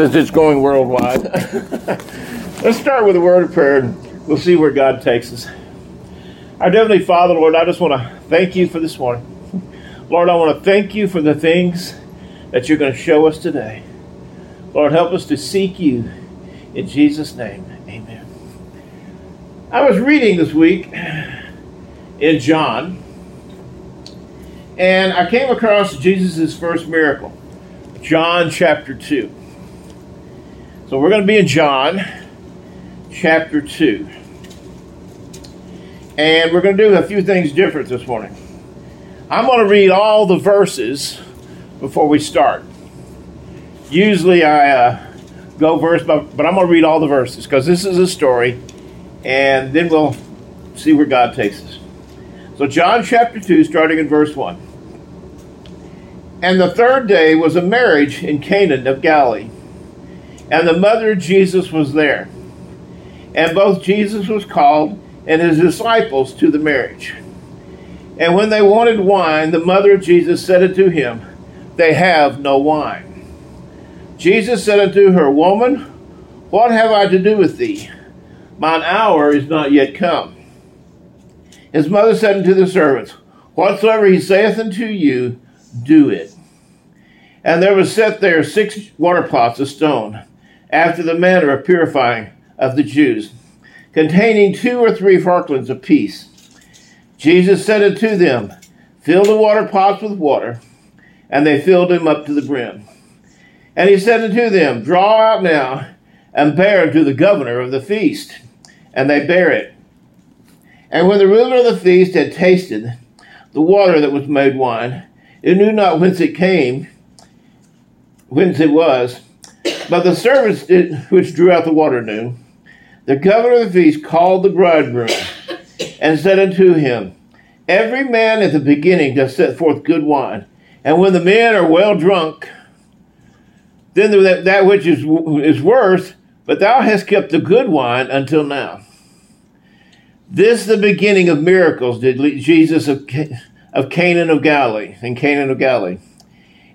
as it's going worldwide. Let's start with a word of prayer and we'll see where God takes us. Our Heavenly Father, Lord, I just want to thank you for this morning. Lord, I want to thank you for the things that you're going to show us today. Lord, help us to seek you in Jesus' name. Amen. I was reading this week in John, and I came across Jesus' first miracle, John chapter 2. So we're going to be in John chapter 2. And we're going to do a few things different this morning. I'm going to read all the verses before we start. Usually I uh, go verse by, but I'm going to read all the verses because this is a story, and then we'll see where God takes us. So, John chapter 2, starting in verse 1. And the third day was a marriage in Canaan of Galilee and the mother of Jesus was there. And both Jesus was called and his disciples to the marriage. And when they wanted wine, the mother of Jesus said unto him, They have no wine. Jesus said unto her, Woman, what have I to do with thee? Mine hour is not yet come. His mother said unto the servants, Whatsoever he saith unto you, do it. And there was set there six water pots of stone after the manner of purifying of the Jews, containing two or three firkins apiece. Jesus said unto them, Fill the water pots with water. And they filled them up to the brim. And he said unto them, Draw out now, and bear unto the governor of the feast. And they bare it. And when the ruler of the feast had tasted the water that was made wine, it knew not whence it came, whence it was, but the servants did, which drew out the water knew. The governor of the feast called the bridegroom and said unto him, Every man at the beginning doth set forth good wine, and when the men are well drunk, then that, that which is, is worse, but thou hast kept the good wine until now. This the beginning of miracles did Jesus of, of Canaan of Galilee, in Canaan of Galilee,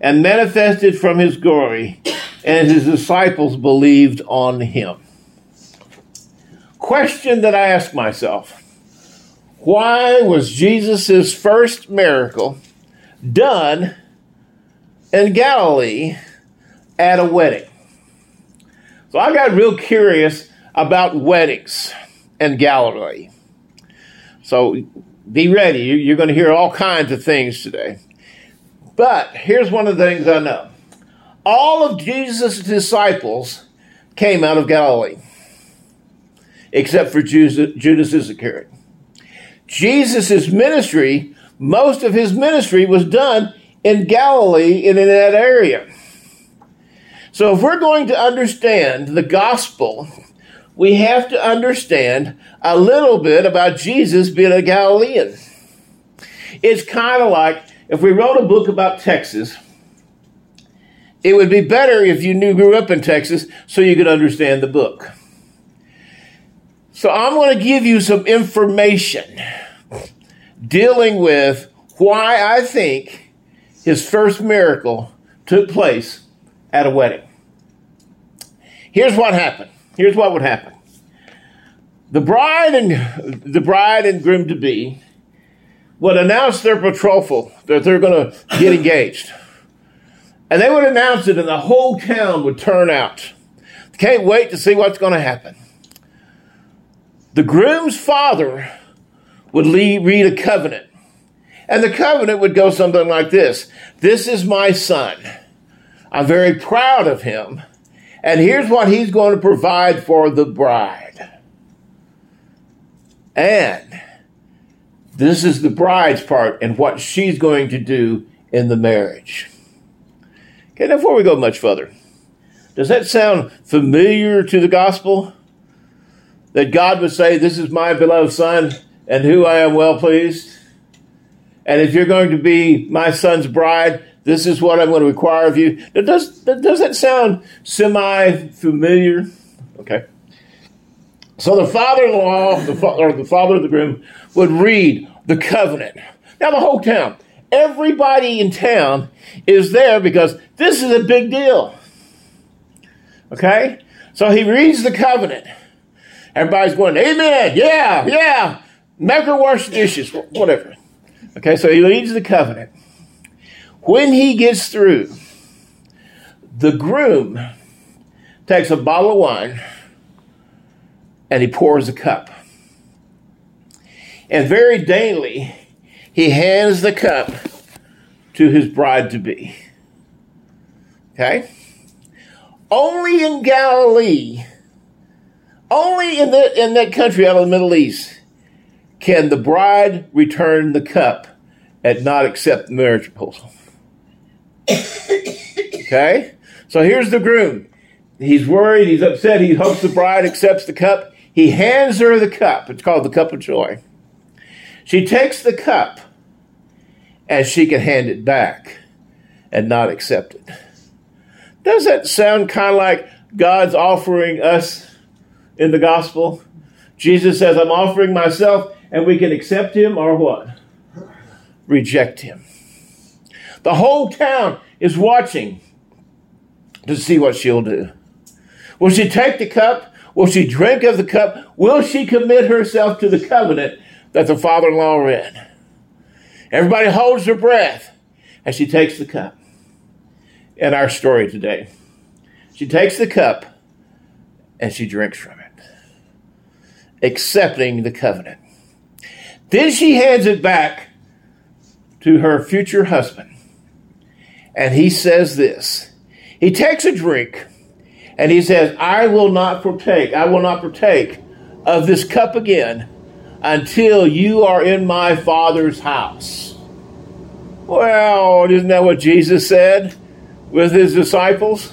and manifested from his glory and his disciples believed on him. Question that I ask myself why was Jesus' first miracle done in Galilee at a wedding? So I got real curious about weddings in Galilee. So be ready. You're going to hear all kinds of things today. But here's one of the things I know all of Jesus' disciples came out of Galilee, except for Judas Iscariot. Jesus' ministry, most of his ministry was done in Galilee and in that area. So if we're going to understand the gospel, we have to understand a little bit about Jesus being a Galilean. It's kind of like if we wrote a book about Texas it would be better if you knew grew up in Texas so you could understand the book. So I'm going to give you some information dealing with why I think his first miracle took place at a wedding. Here's what happened. Here's what would happen. The bride and the bride and groom to be would announce their betrothal that they're going to get engaged. And they would announce it, and the whole town would turn out. Can't wait to see what's going to happen. The groom's father would lead, read a covenant. And the covenant would go something like this This is my son. I'm very proud of him. And here's what he's going to provide for the bride. And this is the bride's part and what she's going to do in the marriage. Okay, now before we go much further, does that sound familiar to the gospel? That God would say, This is my beloved Son, and who I am well pleased? And if you're going to be my son's bride, this is what I'm going to require of you. Now, does, does that sound semi familiar? Okay. So the father in law, or the father of the groom, would read the covenant. Now, the whole town, everybody in town is there because this is a big deal. Okay? So he reads the covenant. Everybody's going, Amen. Yeah, yeah. Make her wash dishes, whatever. Okay, so he reads the covenant. When he gets through, the groom takes a bottle of wine and he pours a cup. And very daintily, he hands the cup to his bride to be. Okay? Only in Galilee, only in, the, in that country out of the Middle East, can the bride return the cup and not accept the marriage proposal. okay? So here's the groom. He's worried, he's upset, he hopes the bride accepts the cup. He hands her the cup. It's called the cup of joy. She takes the cup and she can hand it back and not accept it. Does that sound kind of like God's offering us in the gospel? Jesus says, I'm offering myself, and we can accept him or what? Reject him. The whole town is watching to see what she'll do. Will she take the cup? Will she drink of the cup? Will she commit herself to the covenant that the father in law read? Everybody holds their breath as she takes the cup. In our story today, she takes the cup and she drinks from it, accepting the covenant. Then she hands it back to her future husband. And he says this He takes a drink and he says, I will not partake, I will not partake of this cup again until you are in my Father's house. Well, isn't that what Jesus said with his disciples?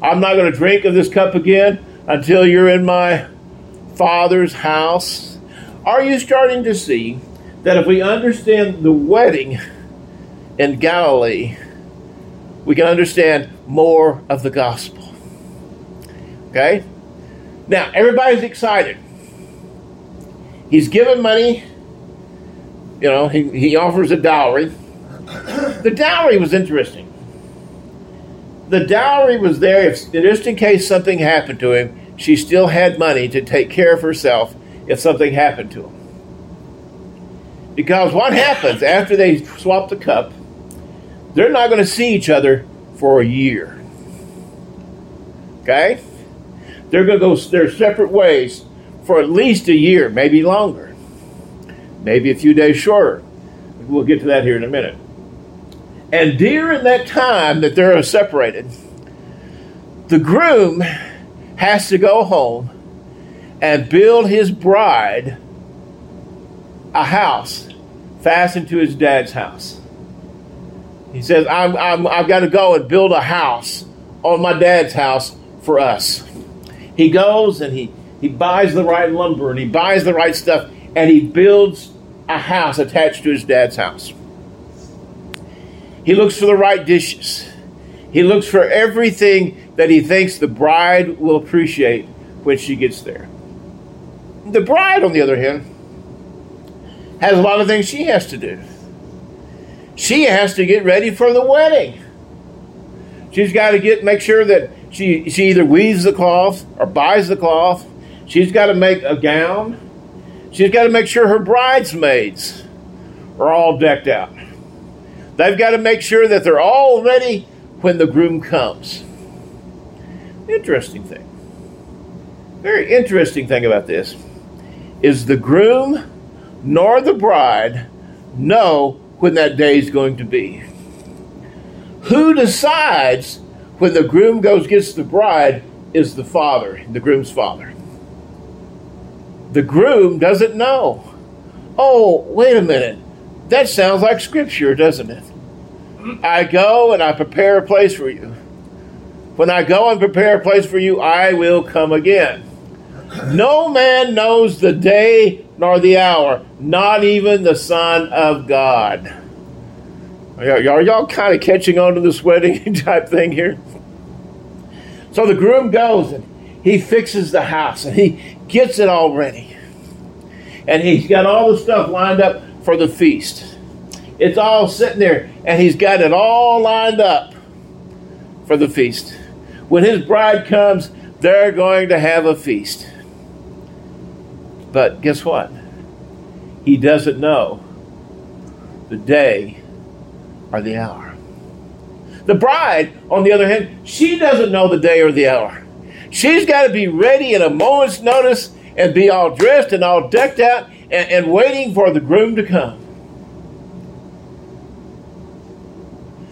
I'm not going to drink of this cup again until you're in my Father's house. Are you starting to see that if we understand the wedding in Galilee, we can understand more of the gospel? Okay? Now, everybody's excited. He's given money. You know, he, he offers a dowry. The dowry was interesting. The dowry was there if, just in case something happened to him. She still had money to take care of herself if something happened to him. Because what happens after they swap the cup, they're not going to see each other for a year. Okay? They're going to go their separate ways for at least a year, maybe longer, maybe a few days shorter. We'll get to that here in a minute. And during that time that they're separated, the groom has to go home and build his bride a house fastened to his dad's house. He says, I'm, I'm, I've got to go and build a house on my dad's house for us. He goes and he he buys the right lumber and he buys the right stuff and he builds a house attached to his dad's house. He looks for the right dishes. He looks for everything that he thinks the bride will appreciate when she gets there. The bride, on the other hand, has a lot of things she has to do. She has to get ready for the wedding. She's got to get make sure that she she either weaves the cloth or buys the cloth She's got to make a gown. She's got to make sure her bridesmaids are all decked out. They've got to make sure that they're all ready when the groom comes. Interesting thing. Very interesting thing about this is the groom nor the bride know when that day is going to be. Who decides when the groom goes gets the bride is the father, the groom's father. The groom doesn't know. Oh, wait a minute. That sounds like scripture, doesn't it? I go and I prepare a place for you. When I go and prepare a place for you, I will come again. No man knows the day nor the hour, not even the Son of God. Are y'all kind of catching on to this wedding type thing here? So the groom goes and he fixes the house and he gets it all ready. And he's got all the stuff lined up for the feast. It's all sitting there, and he's got it all lined up for the feast. When his bride comes, they're going to have a feast. But guess what? He doesn't know the day or the hour. The bride, on the other hand, she doesn't know the day or the hour. She's got to be ready at a moment's notice and be all dressed and all decked out and, and waiting for the groom to come.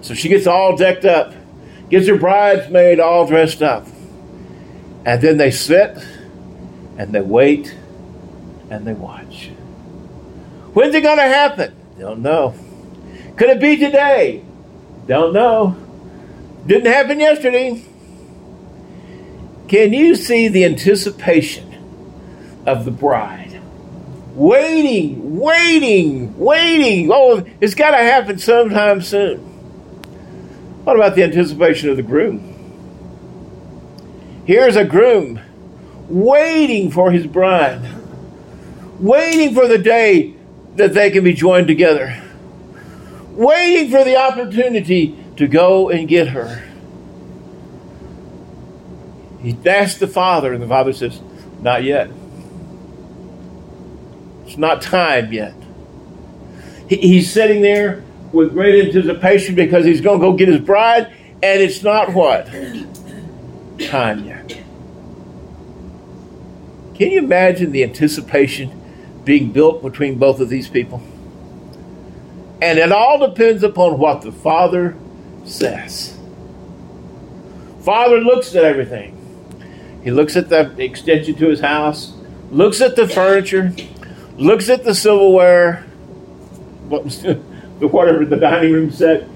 So she gets all decked up, gets her bridesmaid all dressed up. And then they sit and they wait and they watch. When's it going to happen? Don't know. Could it be today? Don't know. Didn't happen yesterday. Can you see the anticipation of the bride? Waiting, waiting, waiting. Oh, it's got to happen sometime soon. What about the anticipation of the groom? Here's a groom waiting for his bride, waiting for the day that they can be joined together, waiting for the opportunity to go and get her. He asked the father, and the father says, Not yet. It's not time yet. He, he's sitting there with great anticipation because he's going to go get his bride, and it's not what? Time yet. Can you imagine the anticipation being built between both of these people? And it all depends upon what the Father says. Father looks at everything. He looks at the extension to his house, looks at the furniture, looks at the silverware, what was the whatever the dining room set,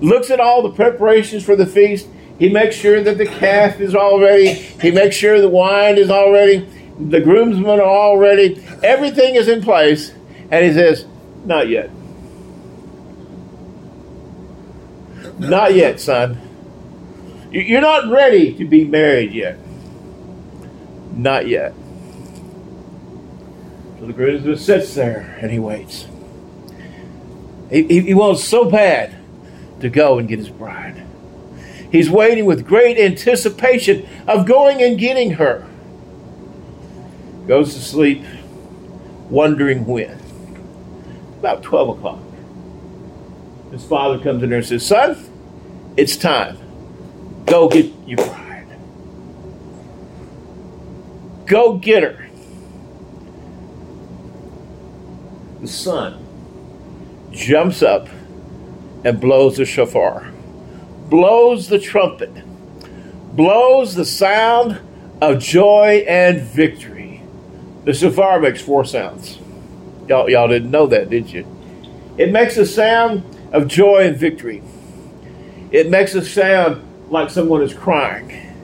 looks at all the preparations for the feast. He makes sure that the calf is all ready. He makes sure the wine is all ready. The groomsmen are all ready. Everything is in place. And he says, Not yet. Not yet, son. You're not ready to be married yet. Not yet. So the groomsman sits there and he waits. He, he, he wants so bad to go and get his bride. He's waiting with great anticipation of going and getting her. Goes to sleep, wondering when. About 12 o'clock. His father comes in there and says, Son, it's time. Go get your bride. Go get her. The son jumps up and blows the shofar, blows the trumpet, blows the sound of joy and victory. The shofar makes four sounds. Y'all, y'all didn't know that, did you? It makes a sound of joy and victory. It makes a sound like someone is crying.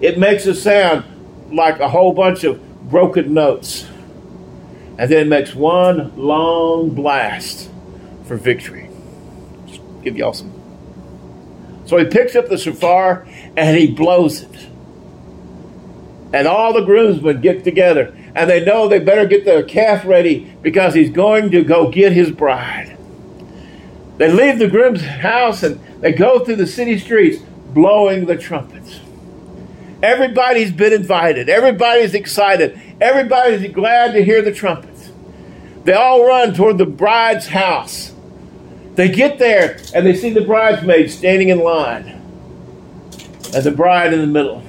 It makes a sound like a whole bunch of broken notes. And then makes one long blast for victory. Just give y'all some. So he picks up the shofar and he blows it. And all the groomsmen get together and they know they better get their calf ready because he's going to go get his bride. They leave the groom's house and they go through the city streets blowing the trumpets. Everybody's been invited. Everybody's excited. Everybody's glad to hear the trumpets. They all run toward the bride's house. They get there and they see the bridesmaids standing in line and the bride in the middle.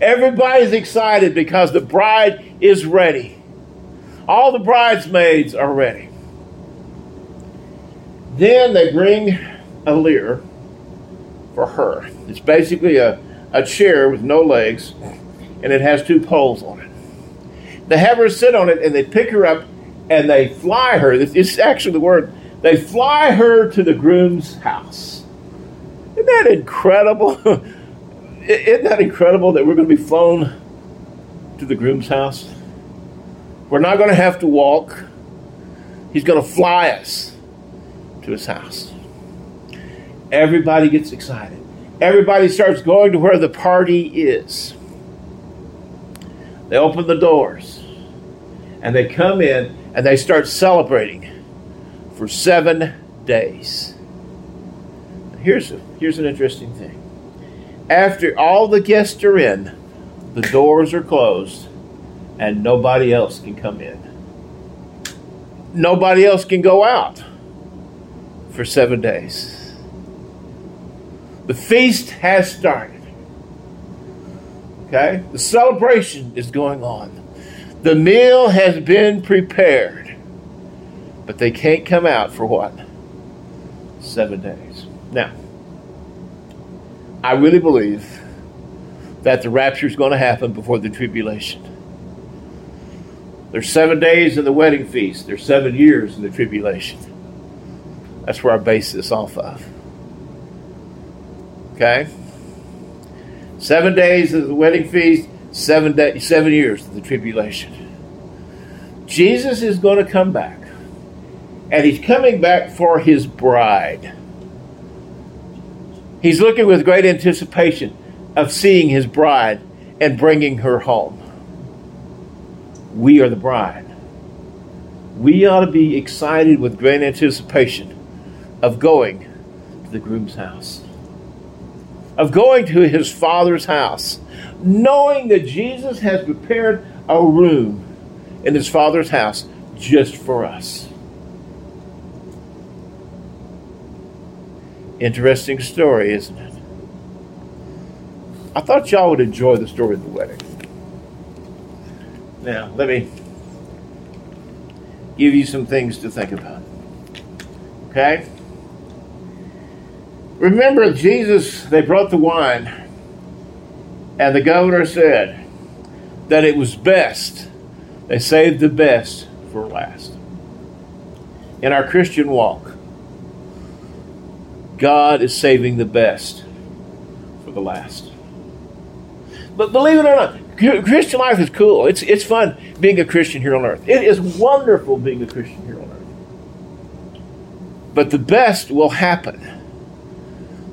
Everybody's excited because the bride is ready. All the bridesmaids are ready. Then they bring a lyre for her. It's basically a a chair with no legs, and it has two poles on it. They have her sit on it, and they pick her up, and they fly her. It's actually the word. They fly her to the groom's house. Isn't that incredible? Isn't that incredible that we're going to be flown to the groom's house? We're not going to have to walk. He's going to fly us to his house. Everybody gets excited everybody starts going to where the party is. They open the doors and they come in and they start celebrating for seven days. Here's, here's an interesting thing after all the guests are in, the doors are closed and nobody else can come in. Nobody else can go out for seven days. The feast has started. Okay? The celebration is going on. The meal has been prepared. But they can't come out for what? Seven days. Now, I really believe that the rapture is going to happen before the tribulation. There's seven days in the wedding feast. There's seven years in the tribulation. That's where I base this off of. Okay? Seven days of the wedding feast, seven day, seven years of the tribulation. Jesus is going to come back. And he's coming back for his bride. He's looking with great anticipation of seeing his bride and bringing her home. We are the bride. We ought to be excited with great anticipation of going to the groom's house, of going to his father's house, knowing that Jesus has prepared a room in his father's house just for us. Interesting story, isn't it? I thought y'all would enjoy the story of the wedding. Now, let me give you some things to think about. Okay? Remember, Jesus, they brought the wine, and the governor said that it was best. They saved the best for last. In our Christian walk, God is saving the best for the last. But believe it or not, Christian life is cool. It's, it's fun being a Christian here on earth. It is wonderful being a Christian here on earth. But the best will happen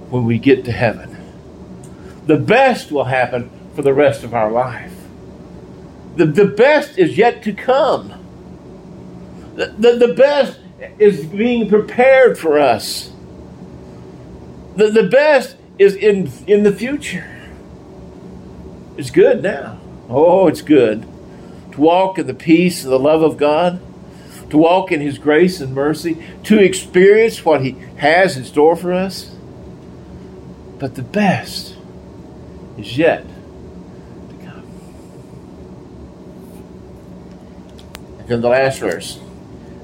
when we get to heaven. The best will happen for the rest of our life. The, the best is yet to come. The, the, the best is being prepared for us. The, the best is in, in the future. It's good now. Oh, it's good. To walk in the peace and the love of God, to walk in His grace and mercy, to experience what He has in store for us. But the best is yet to come. And then the last verse.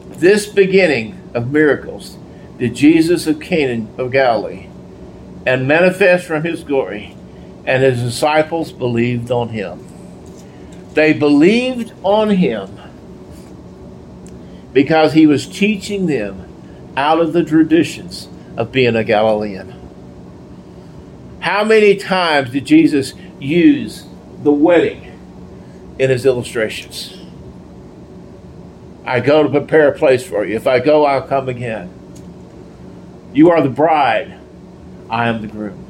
This beginning of miracles did Jesus of Canaan of Galilee and manifest from his glory, and his disciples believed on him. They believed on him because he was teaching them out of the traditions of being a Galilean. How many times did Jesus use the wedding in his illustrations? I go to prepare a place for you. If I go, I'll come again. You are the bride. I am the groom.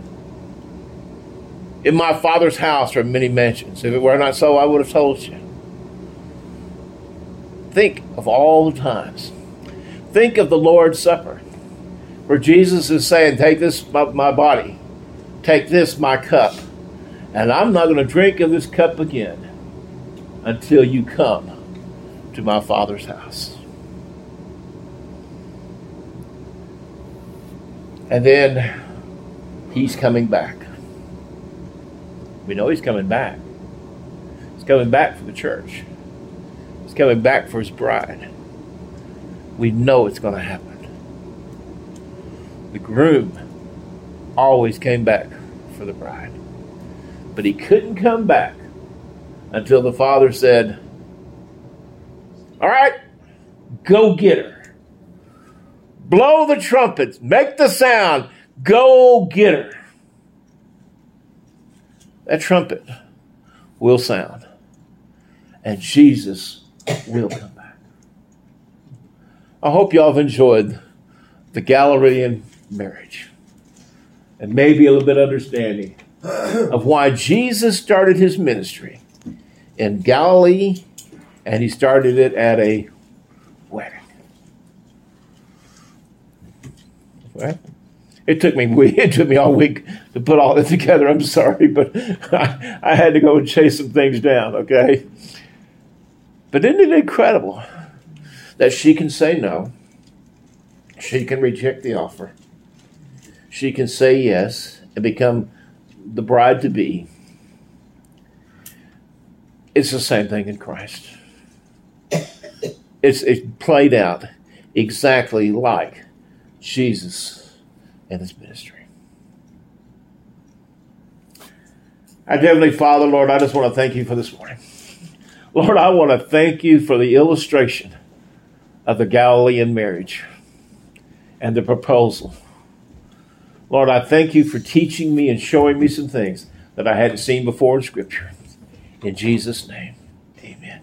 In my father's house are many mansions. If it were not so, I would have told you. Think of all the times. Think of the Lord's Supper, where Jesus is saying, Take this, my, my body, take this, my cup, and I'm not going to drink of this cup again until you come to my Father's house. And then he's coming back. We know he's coming back. He's coming back for the church. He's coming back for his bride. We know it's going to happen. The groom always came back for the bride. But he couldn't come back until the father said, All right, go get her. Blow the trumpets, make the sound, go get her that trumpet will sound and Jesus will come back. I hope y'all have enjoyed the Galilean marriage and maybe a little bit of understanding of why Jesus started his ministry in Galilee and he started it at a wedding. Well, It took me it took me all week to put all that together. I'm sorry, but I, I had to go and chase some things down. Okay, but isn't it incredible that she can say no? She can reject the offer. She can say yes and become the bride to be. It's the same thing in Christ. It's, it's played out exactly like Jesus and his ministry. Our Heavenly Father, Lord, I just want to thank you for this morning. Lord, I want to thank you for the illustration of the Galilean marriage and the proposal. Lord, I thank you for teaching me and showing me some things that I hadn't seen before in Scripture. In Jesus' name, amen.